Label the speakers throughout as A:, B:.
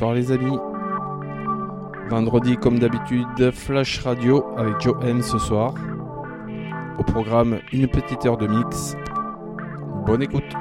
A: Bonsoir les amis. Vendredi comme d'habitude, Flash Radio avec Joe ce soir. Au programme une petite heure de mix. Bonne écoute.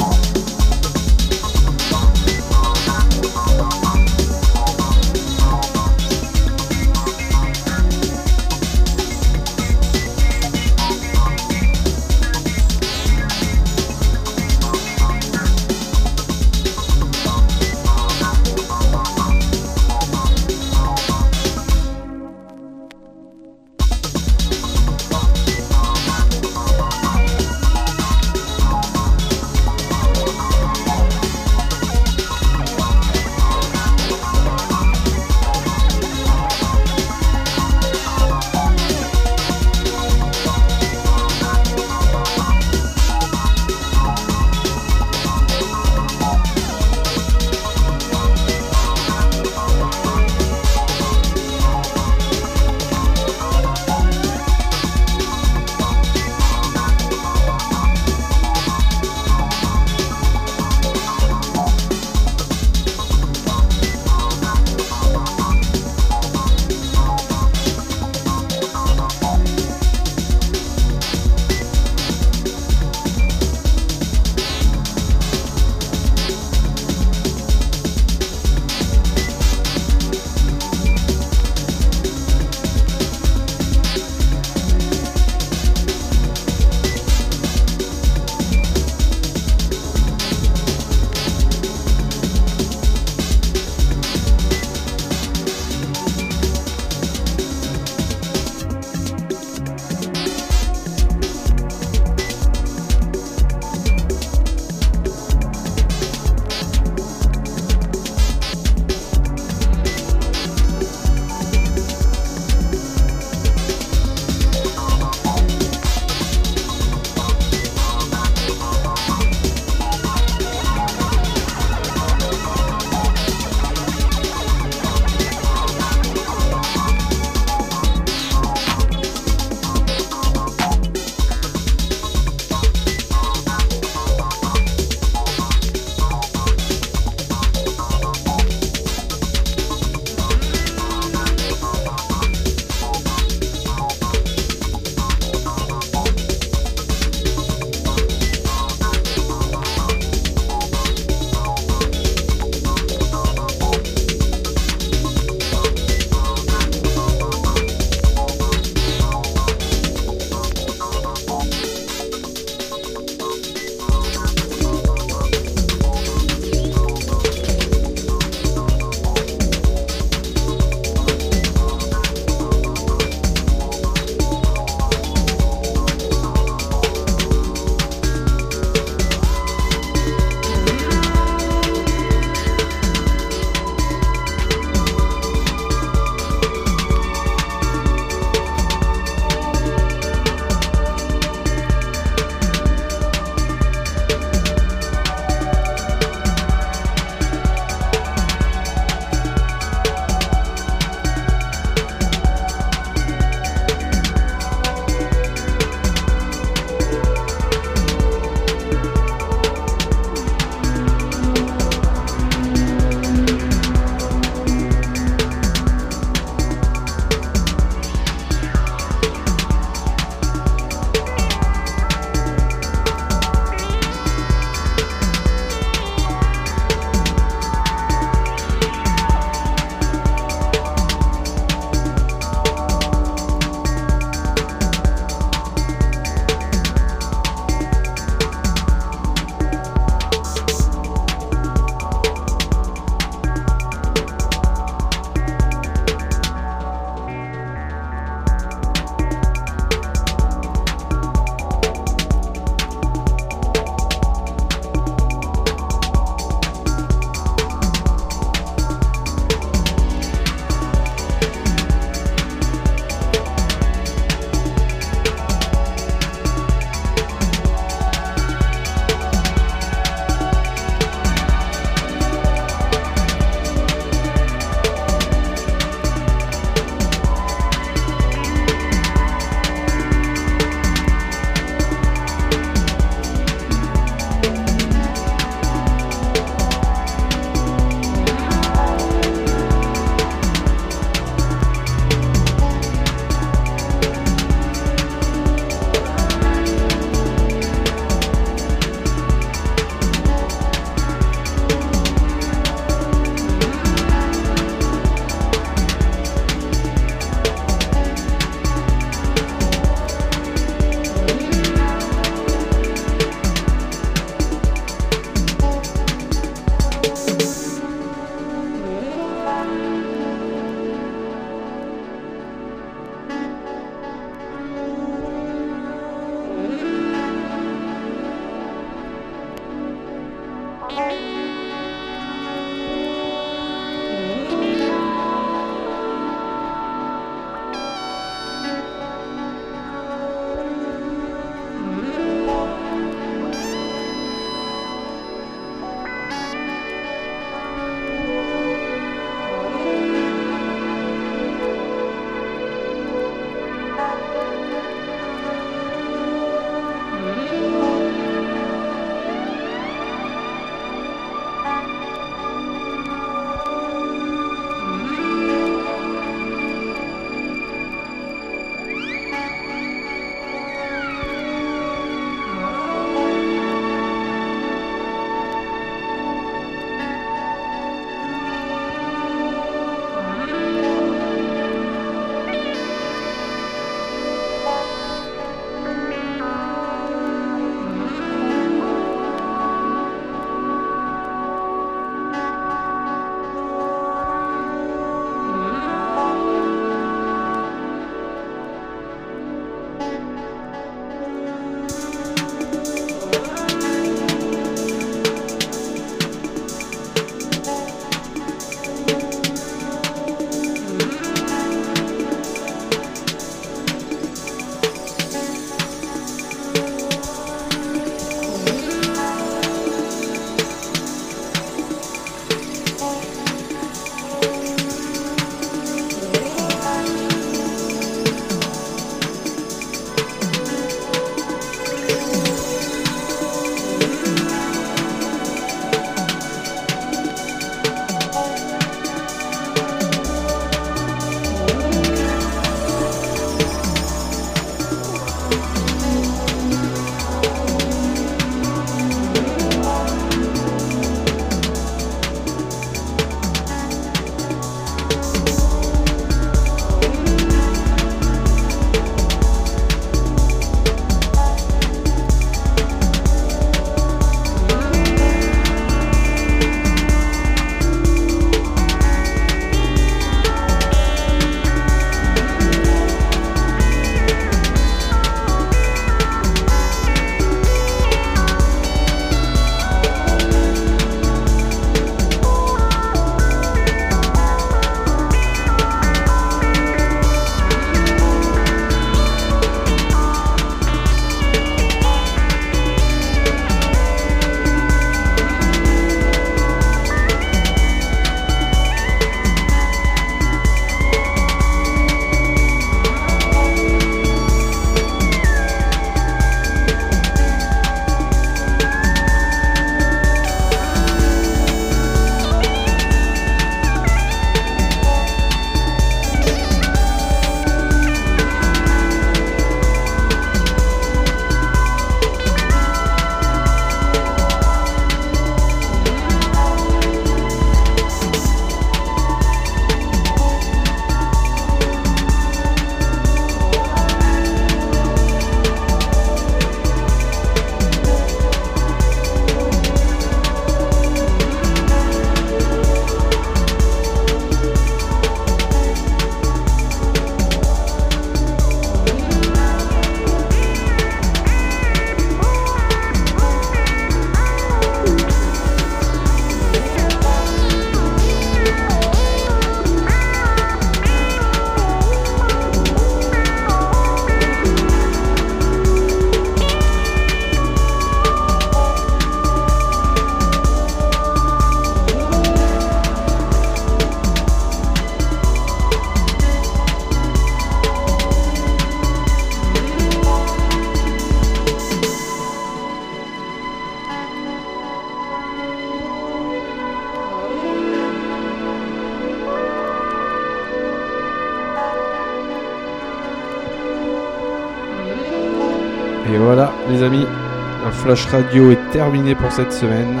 A: Flash Radio est terminé pour cette semaine.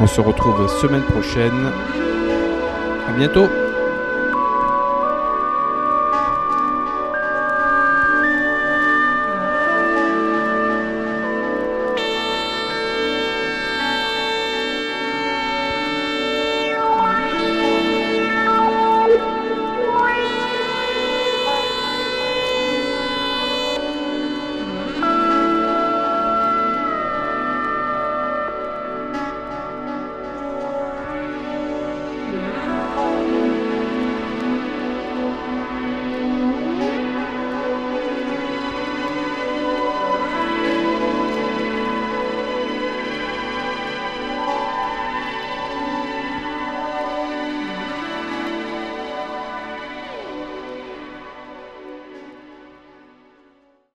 A: On se retrouve semaine prochaine. À bientôt.